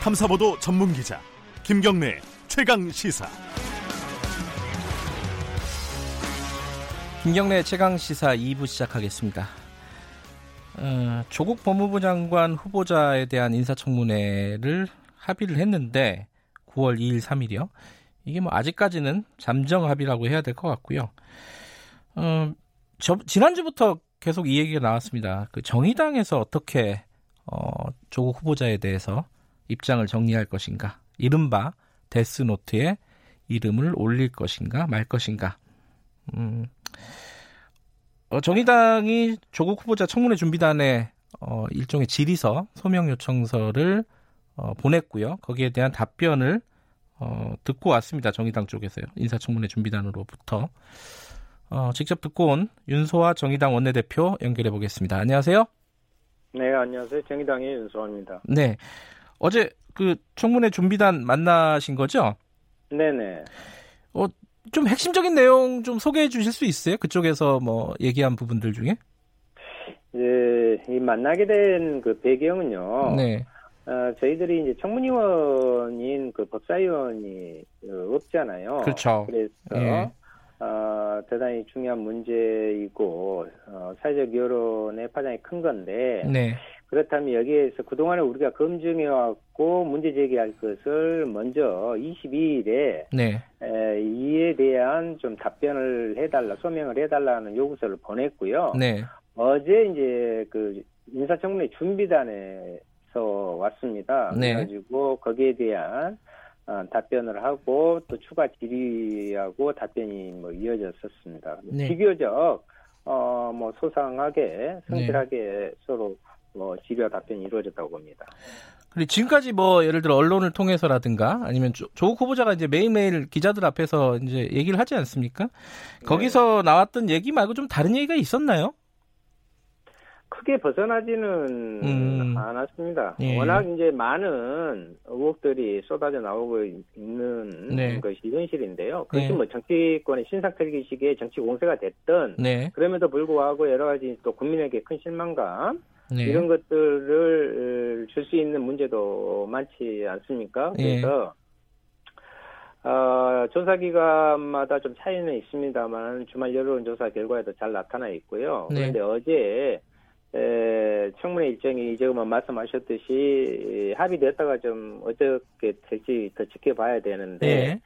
탐사보도 전문 기자 김경래 최강 시사. 김경래 최강 시사 2부 시작하겠습니다. 어, 조국 법무부 장관 후보자에 대한 인사청문회를 합의를 했는데 9월 2일, 3일이요. 이게 뭐 아직까지는 잠정 합의라고 해야 될 것 같고요. 어, 저, 지난주부터 계속 이 얘기가 나왔습니다. 그 정의당에서 어떻게 어, 조국 후보자에 대해서 입장을 정리할 것인가, 이른바 데스노트에 이름을 올릴 것인가 말 것인가. 음, 어, 정의당이 조국 후보자 청문회 준비단에 어, 일종의 질의서, 소명 요청서를 어, 보냈고요. 거기에 대한 답변을 어, 듣고 왔습니다. 정의당 쪽에서요. 인사청문회 준비단으로부터. 어, 직접 듣고 온 윤소아 정의당 원내대표 연결해 보겠습니다. 안녕하세요. 네, 안녕하세요. 정의당의 윤소아입니다. 네. 어제 그 청문회 준비단 만나신 거죠? 네네. 어, 좀 핵심적인 내용 좀 소개해 주실 수 있어요? 그쪽에서 뭐 얘기한 부분들 중에? 예, 이 만나게 된 그 배경은요. 네. 어, 저희들이 이제 청문위원인 그 법사위원이 어, 없잖아요. 그렇죠. 그래서 예. 어, 대단히 중요한 문제이고 어, 사회적 여론의 파장이 큰 건데 네. 그렇다면 여기에서 그동안에 우리가 검증해왔고 문제 제기할 것을 먼저 22일에 네. 에, 이에 대한 좀 답변을 해달라, 소명을 해달라는 요구서를 보냈고요. 네. 어제 이제 그 인사청문회 준비단에서 왔습니다. 네. 그래가지고 거기에 대한 어, 답변을 하고 또 추가 질의하고 답변이 뭐 이어졌었습니다. 네. 비교적 어 뭐 소상하게 성실하게 서로 뭐 질의와 답변이 이루어졌다고 봅니다. 그리고 지금까지 뭐 예를 들어 언론을 통해서라든가 아니면 조, 조국 후보자가 이제 매일매일 기자들 앞에서 이제 얘기를 하지 않습니까? 거기서 나왔던 얘기 말고 좀 다른 얘기가 있었나요? 크게 벗어나지는 음. 않았습니다. 예. 워낙 이제 많은 의혹들이 쏟아져 나오고 있는 네. 것이 현실인데요. 그것이 네. 뭐 정치권의 신상털기 시기에 정치 공세가 됐던 네. 그럼에도 불구하고 여러 가지 또 국민에게 큰 실망감 네. 이런 것들을 줄 수 있는 문제도 많지 않습니까? 예. 그래서 어, 조사 기관마다 좀 차이는 있습니다만 주말 여론조사 결과에도 잘 나타나 있고요. 네. 그런데 어제 에, 청문회 일정이 지금 뭐 말씀하셨듯이 합의됐다가 좀 어떻게 될지 더 지켜봐야 되는데 네.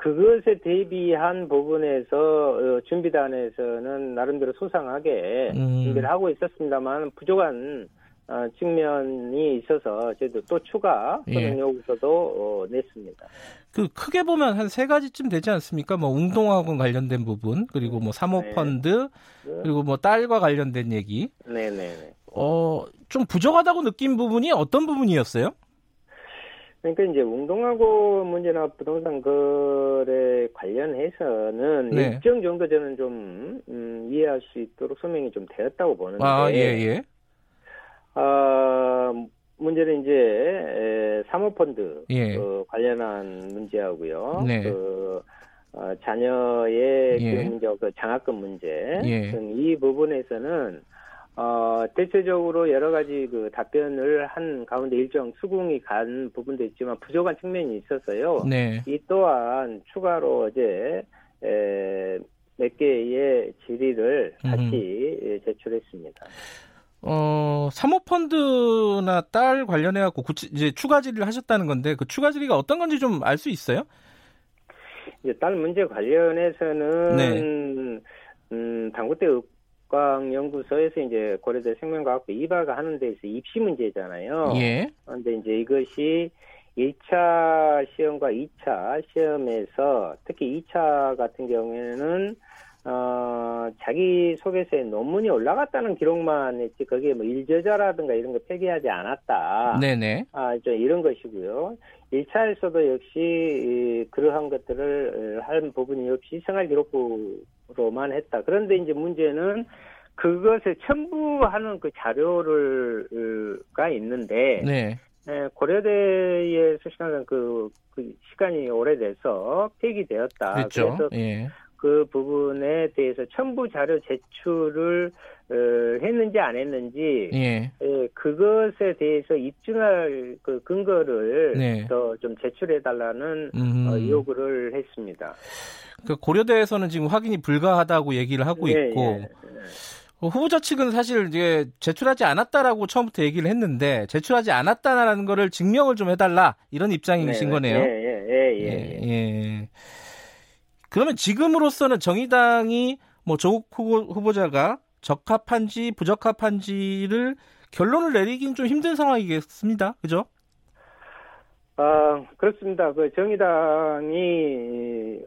그것에 대비한 부분에서 어, 준비단에서는 나름대로 소상하게 음. 준비를 하고 있었습니다만 부족한 어, 측면이 있어서 저희도 또 추가 예. 소명 요구서도 어, 냈습니다. 그 크게 보면 한 세 가지쯤 되지 않습니까? 뭐 웅동학원 관련된 부분 그리고 뭐 사모펀드 그리고 뭐 딸과 관련된 얘기. 네네네. 어, 좀 부족하다고 느낀 부분이 어떤 부분이었어요? 그러니까 이제 운동하고 문제나 부동산 거래 관련해서는 네. 일정 정도 저는 좀 음, 이해할 수 있도록 소명이 좀 되었다고 보는데 아, 예, 예. 아, 문제는 이제 에, 사모펀드 예. 그 관련한 문제하고요. 네. 그 어, 자녀의 예. 그 문제, 그 장학금 문제 예. 등이 부분에서는 어, 대체적으로 여러 가지 그 답변을 한 가운데 일정 수긍이 간 부분도 있지만 부족한 측면이 있어서요. 네. 이 또한 추가로 어제 에, 몇 개의 질의를 다시 예, 제출했습니다. 어, 사모펀드나 딸 관련해 갖고 구치, 이제 추가 질의를 하셨다는 건데 그 추가 질의가 어떤 건지 좀 알 수 있어요? 이제 딸 문제 관련해서는 네. 음, 당구대 읍광연구소에서 이제 고려대 생명과학부 이바가 하는 데에서 입시 문제잖아요. 예. 그런데 이제 이것이 1차 시험과 2차 시험에서 특히 2차 같은 경우에는 어, 자기 소개서에 논문이 올라갔다는 기록만 했지 거기에 뭐 일저자라든가 이런 거 폐기하지 않았다. 네네. 아, 저 이런 것이고요. 1차에서도 역시 이, 그러한 것들을 한 부분이 없이 생활 기록부 로만 했다. 그런데 이제 문제는 그것을 첨부하는 그 자료를가 있는데 네. 에, 고려대에서 시간 그, 그 시간이 오래돼서 폐기되었다. 그렇죠. 래서 예. 그 부분에 대해서 첨부 자료 제출을 어, 했는지 안 했는지 예. 예, 그것에 대해서 입증할 그 근거를 네. 더좀 제출해 달라는 음. 어, 요구를 했습니다. 그 고려대에서는 지금 확인이 불가하다고 얘기를 하고 예, 있고 예. 어, 후보자 측은 사실 이제 제출하지 않았다라고 처음부터 얘기를 했는데 제출하지 않았다라는 거를 증명을 좀 해달라 이런 입장이신 네, 거네요. 예, 예, 예, 예, 예. 예. 그러면 지금으로서는 정의당이 뭐 조국 후보, 후보 자가 적합한지 부적합한지를 결론을 내리긴 좀 힘든 상황이겠습니다. 그죠? 아, 그렇습니다. 그 정의당이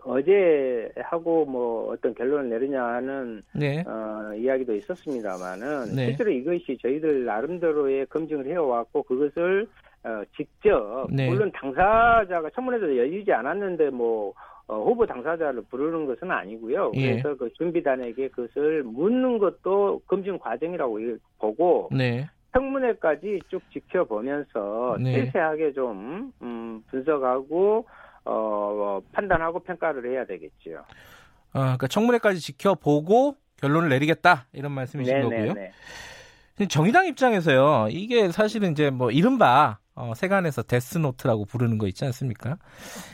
어제 하고 뭐 어떤 결론을 내리냐 하는 네. 어, 이야기도 있었습니다만은 네. 실제로 이것이 저희들 나름대로의 검증을 해왔고 그것을 어, 직접 네. 물론 당사자가 청문회도 열리지 않았는데 뭐 어, 후보 당사자를 부르는 것은 아니고요. 예. 그래서 그 준비단에게 그것을 묻는 것도 검증 과정이라고 보고 네. 청문회까지 쭉 지켜보면서 네. 세세하게 좀 음, 분석하고 어, 판단하고 평가를 해야 되겠죠. 어, 그러니까 청문회까지 지켜보고 결론을 내리겠다 이런 말씀이신 거고요. 정의당 입장에서요. 이게 사실은 이제 뭐 이른바 어, 세간에서 데스노트라고 부르는 거 있지 않습니까?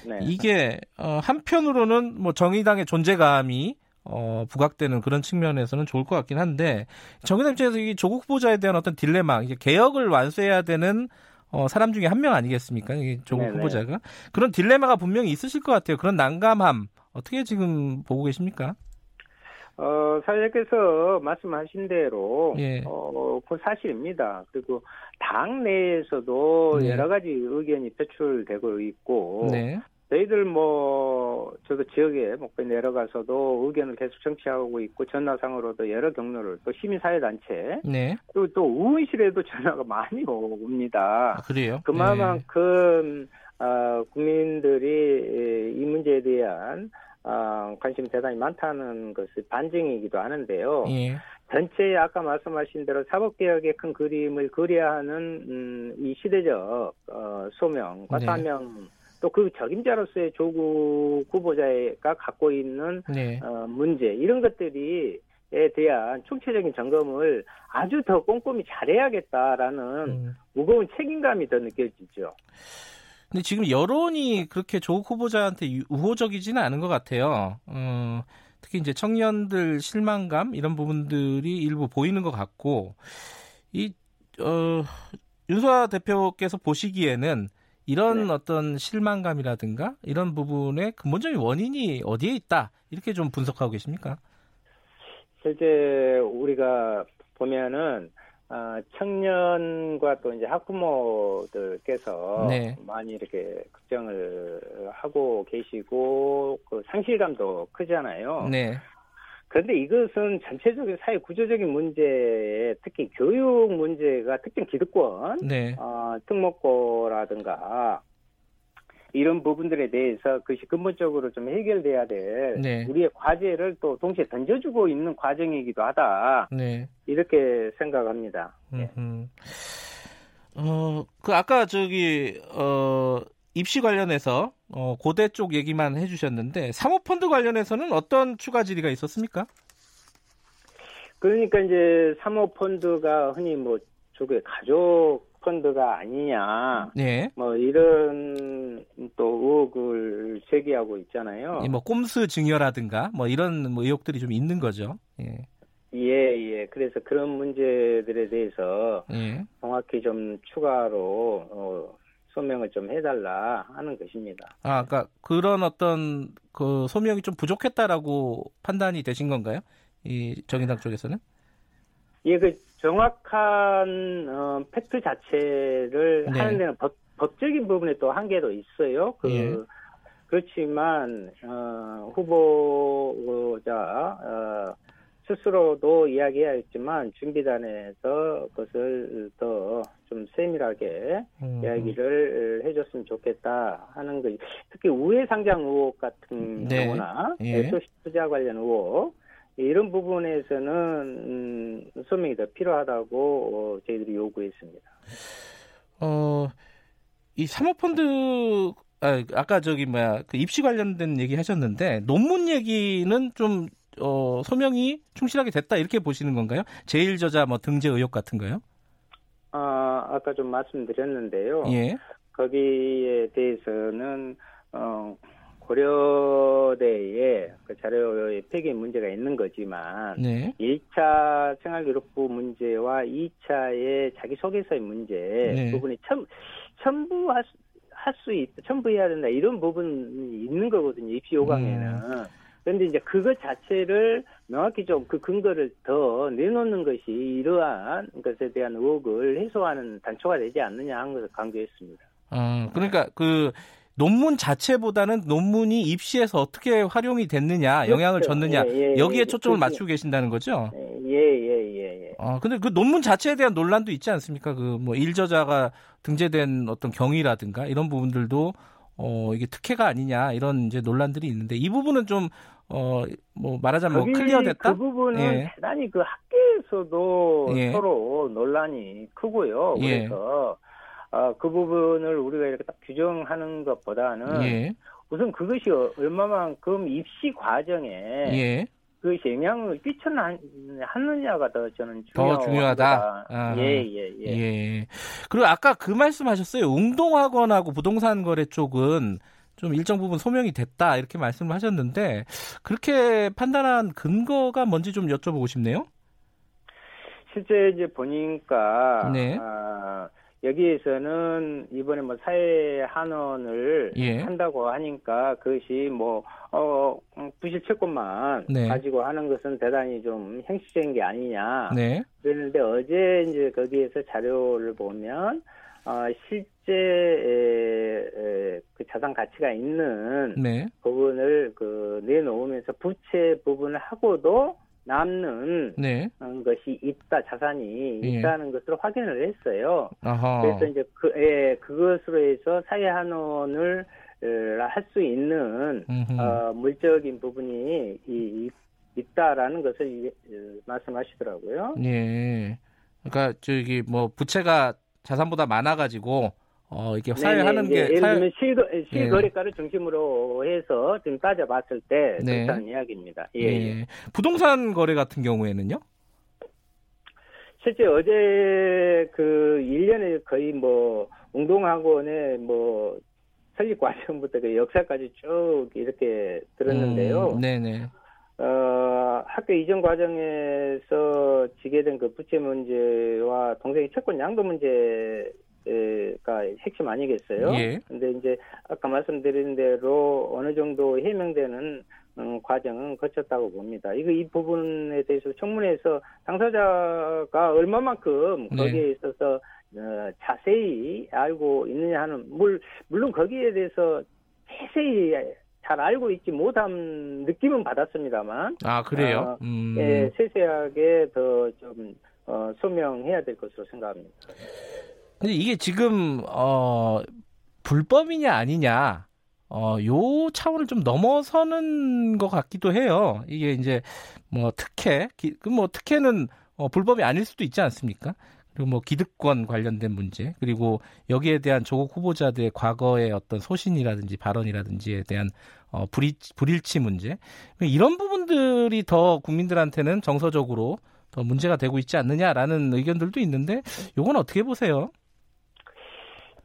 네. 이게 어, 한편으로는 뭐 정의당의 존재감이 어, 부각되는 그런 측면에서는 좋을 것 같긴 한데 정의당 입장에서 이 조국 후보자에 대한 어떤 딜레마, 이제 개혁을 완수해야 되는 어, 사람 중에 한 명 아니겠습니까? 이 조국 네네. 후보자가 그런 딜레마가 분명히 있으실 것 같아요. 그런 난감함 어떻게 지금 보고 계십니까? 어, 사장님께서 말씀하신 대로, 예. 어, 그 사실입니다. 그리고 당 내에서도 네. 여러 가지 의견이 표출되고 있고, 네, 저희들 뭐, 저도 지역에 목표 내려가서도 의견을 계속 청취하고 있고, 전화상으로도 여러 경로를, 또 시민사회단체, 네, 그리고 또 의원실에도 전화가 많이 옵니다. 아, 그래요. 그만큼 어, 국민들이 이 문제에 대한 어, 관심이 대단히 많다는 것이 반증이기도 하는데요. 네. 예, 전체 아까 말씀하신 대로 사법개혁의 큰 그림을 그려야 하는 음, 이 시대적 어, 소명과 네. 사명 또그 적임자로서의 조국 후보자가 갖고 있는 네. 어, 문제 이런 것들이 에 대한 총체적인 점검을 아주 더 꼼꼼히 잘해야겠다라는 음. 무거운 책임감이 더 느껴지죠. 근데 지금 여론이 그렇게 조국 후보자한테 유- 우호적이지는 않은 것 같아요. 어, 특히 이제 청년들 실망감 이런 부분들이 일부 보이는 것 같고 이 어, 윤소아 대표께서 보시기에는 이런 네. 어떤 실망감이라든가 이런 부분의 근본적인 원인이 어디에 있다 이렇게 좀 분석하고 계십니까? 실제 우리가 보면은 아, 청년과 또 이제 학부모들께서 네. 많이 이렇게 걱정을 하고 계시고 그 상실감도 크잖아요. 네, 그런데 이것은 전체적인 사회 구조적인 문제에 특히 교육 문제가 특정 기득권, 네, 어, 특목고라든가 이런 부분들에 대해서 그것이 근본적으로 좀 해결돼야 될 네. 우리의 과제를 또 동시에 던져주고 있는 과정이기도 하다 네. 이렇게 생각합니다. 예. 음흠. 어, 그 아까 저기 어 입시 관련해서 어 고대 쪽 얘기만 해주셨는데 사모펀드 관련해서는 어떤 추가 질의가 있었습니까? 그러니까 이제 사모펀드가 흔히 뭐 조국의 가족 펀드가 아니냐 네. 뭐 이런 또 의혹을 제기하고 있잖아요. 이뭐 꼼수 증여라든가 뭐 이런 뭐 의혹들이 좀 있는 거죠. 예. 예, 예. 그래서 그런 문제들에 대해서 예. 정확히 좀 추가로 어, 소명을 좀 해달라 하는 것입니다. 아, 그러니까 그런 어떤 그 소명이 좀 부족했다라고 판단이 되신 건가요? 이 정의당 쪽에서는? 예, 그 정확한 어, 팩트 자체를 네. 하는 데는 법, 법적인 부분에 또 한계도 있어요. 그 예. 그렇지만 어, 후보자 어, 스스로도 이야기했지만 준비단에서 그것을 더 좀 세밀하게 음, 이야기를 해줬으면 좋겠다 하는 거. 특히 우회 상장 의혹 같은 네. 경우나 예. 소시 투자 관련 의혹 이런 부분에서는 음, 소명이 더 필요하다고 어, 저희들이 요구했습니다. 어, 이 사모펀드 아, 아까 저기 뭐야 그 입시 관련된 얘기 하셨는데 논문 얘기는 좀 어, 소명이 충실하게 됐다 이렇게 보시는 건가요? 제일 저자 뭐 등재 의혹 같은 거요? 아, 아까 좀 말씀드렸는데요. 예. 거기에 대해서는 어, 고려대에 그 자료의 폐기 문제가 있는 거지만 네. 1차 생활기록부 문제와 2차의 자기소개서의 문제 네. 부분이 첨, 첨부할 수, 할수 있, 첨부해야 된다 이런 부분이 있는 거거든요 입시 요강에는. 음. 그런데 이제 그것 자체를 명확히 좀 그 근거를 더 내놓는 것이 이러한 것에 대한 의혹을 해소하는 단초가 되지 않느냐 하는 것을 강조했습니다. 어, 그러니까 그 논문 자체보다는 논문이 입시에서 어떻게 활용이 됐느냐, 영향을 그렇죠. 줬느냐 예, 예, 여기에 예. 초점을 그게- 맞추고 계신다는 거죠? 예, 예, 예, 예. 아, 근데 그 논문 자체에 대한 논란도 있지 않습니까? 그 뭐 일저자가 등재된 어떤 경위라든가 이런 부분들도 어 이게 특혜가 아니냐 이런 이제 논란들이 있는데 이 부분은 좀 어 뭐 말하자면 뭐 클리어됐다? 그 부분은 예. 대단히 그 학계에서도 예. 서로 논란이 크고요. 예. 그래서 어, 그 부분을 우리가 이렇게 딱 규정하는 것보다는 예, 우선 그것이 어- 얼마만큼 입시 과정에 예. 그것이 영향을 끼쳐하느냐가 더 저는 더 중요하다. 아하. 예, 예, 예. 예. 그리고 아까 그 말씀하셨어요. 웅동학원하고 부동산 거래 쪽은 좀 일정 부분 소명이 됐다 이렇게 말씀을 하셨는데 그렇게 판단한 근거가 뭔지 좀 여쭤보고 싶네요. 실제 이제 보니까 네. 아, 여기에서는 이번에 뭐 사회 한원을 예. 한다고 하니까 그것이 뭐 어, 음, 부실 채권만 네. 가지고 하는 것은 대단히 좀 형식적인 게 아니냐. 네. 그랬는데 어제 이제 거기에서 자료를 보면 어, 실제 에, 에, 그 자산 가치가 있는 네. 부분을 그 내놓으면서 부채 부분을 하고도 남는 네. 어, 것이 있다 자산이 예. 있다는 것을 확인을 했어요. 아하. 그래서 이제 그 예, 그것으로 해서 사회 한원을 어, 할수 있는 음흠. 어, 물적인 부분이 이, 이- 있다라는 것을 이- 어, 말씀하시더라고요. 예. 그러니까 저기 뭐 부채가 자산보다 많아가지고 어 이게 사회하는 게 예를 사회- 들면 실거, 예. 실거래가를 중심으로 해서 지금 따져봤을 때 네. 그렇다는 이야기입니다. 예, 예. 예. 부동산 거래 같은 경우에는요? 실제 어제 그 1년에 거의 뭐 운동학원의 뭐 설립 과정부터 그 역사까지 쭉 이렇게 들었는데요. 음, 네네. 어, 학교 이전 과정에서 지게 된 그 부채 문제와 동생의 채권 양도 문제 가 핵심 아니겠어요? 예. 근데 이제 아까 말씀드린 대로 어느 정도 해명되는 음, 과정은 거쳤다고 봅니다. 이거 이 부분에 대해서 청문회에서 당사자가 얼마만큼 네. 거기에 있어서 어, 자세히 알고 있느냐 하는 물, 물론 거기에 대해서 자세히 잘 알고 있지 못한 느낌은 받았습니다만 아 그래요? 어, 음. 예, 세세하게 더좀 어, 소명해야 될 것으로 생각합니다. 근데 이게 지금 어 불법이냐 아니냐 어 요 차원을 좀 넘어서는 것 같기도 해요. 이게 이제 뭐 특혜 그뭐 특혜는 어, 불법이 아닐 수도 있지 않습니까? 그리고 뭐 기득권 관련된 문제 그리고 여기에 대한 조국 후보자들의 과거의 어떤 소신이라든지 발언이라든지에 대한 어, 불일, 불일치 문제 이런 부분들이 더 국민들한테는 정서적으로 더 문제가 되고 있지 않느냐라는 의견들도 있는데 요건 어떻게 보세요?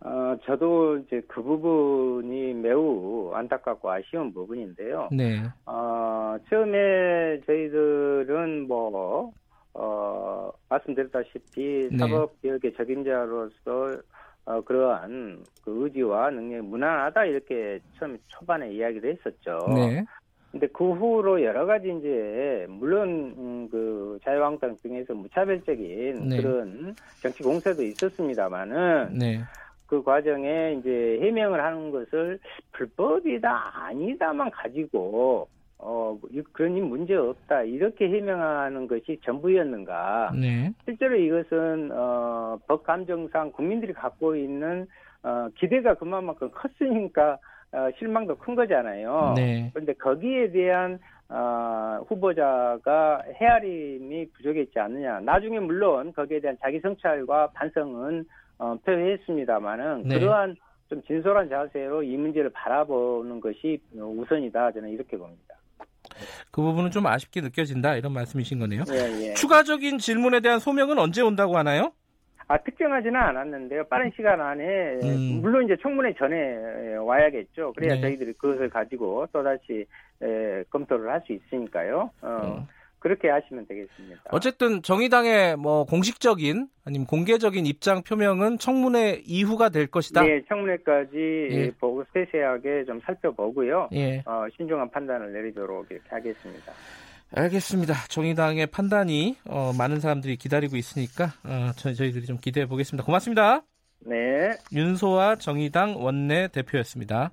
어, 저도 이제 그 부분이 매우 안타깝고 아쉬운 부분인데요. 네. 어, 처음에 저희들은 뭐, 어, 말씀드렸다시피 네. 사법개혁의 적임자로서 어, 그러한 그 의지와 능력이 무난하다 이렇게 처음 초반에 이야기를 했었죠. 네. 근데 그 후로 여러 가지 이제 물론 음, 그 자유한국당 등에서 무차별적인 네. 그런 정치 공세도 있었습니다만은 네. 그 과정에 이제 해명을 하는 것을 불법이다 아니다만 가지고 어일 문제 없다 이렇게 해명하는 것이 전부였는가 네. 실제로 이것은 어, 법 감정상 국민들이 갖고 있는 어, 기대가 그만큼 컸으니까 어, 실망도 큰 거잖아요. 네. 그런데 거기에 대한 어, 후보자가 헤아림이 부족했지 않느냐. 나중에 물론 거기에 대한 자기 성찰과 반성은 어, 표했습니다만은 네. 그러한 좀 진솔한 자세로 이 문제를 바라보는 것이 우선이다 저는 이렇게 봅니다. 그 부분은 좀 아쉽게 느껴진다 이런 말씀이신 거네요. 예, 예. 추가적인 질문에 대한 소명은 언제 온다고 하나요? 아, 특정하지는 않았는데요. 빠른 시간 안에 음. 물론 이제 청문회 전에 와야겠죠. 그래야 네. 저희들이 그것을 가지고 또 다시 검토를 할 수 있으니까요. 어, 어. 그렇게 하시면 되겠습니다. 어쨌든 정의당의 뭐 공식적인 아니면 공개적인 입장 표명은 청문회 이후가 될 것이다. 네, 청문회까지 예. 보고 세세하게 좀 살펴보고요. 예. 어, 신중한 판단을 내리도록 이렇게 하겠습니다. 알겠습니다. 정의당의 판단이 어, 많은 사람들이 기다리고 있으니까 어, 저희, 저희들이 좀 기대해 보겠습니다. 고맙습니다. 네. 윤소아 정의당 원내 대표였습니다.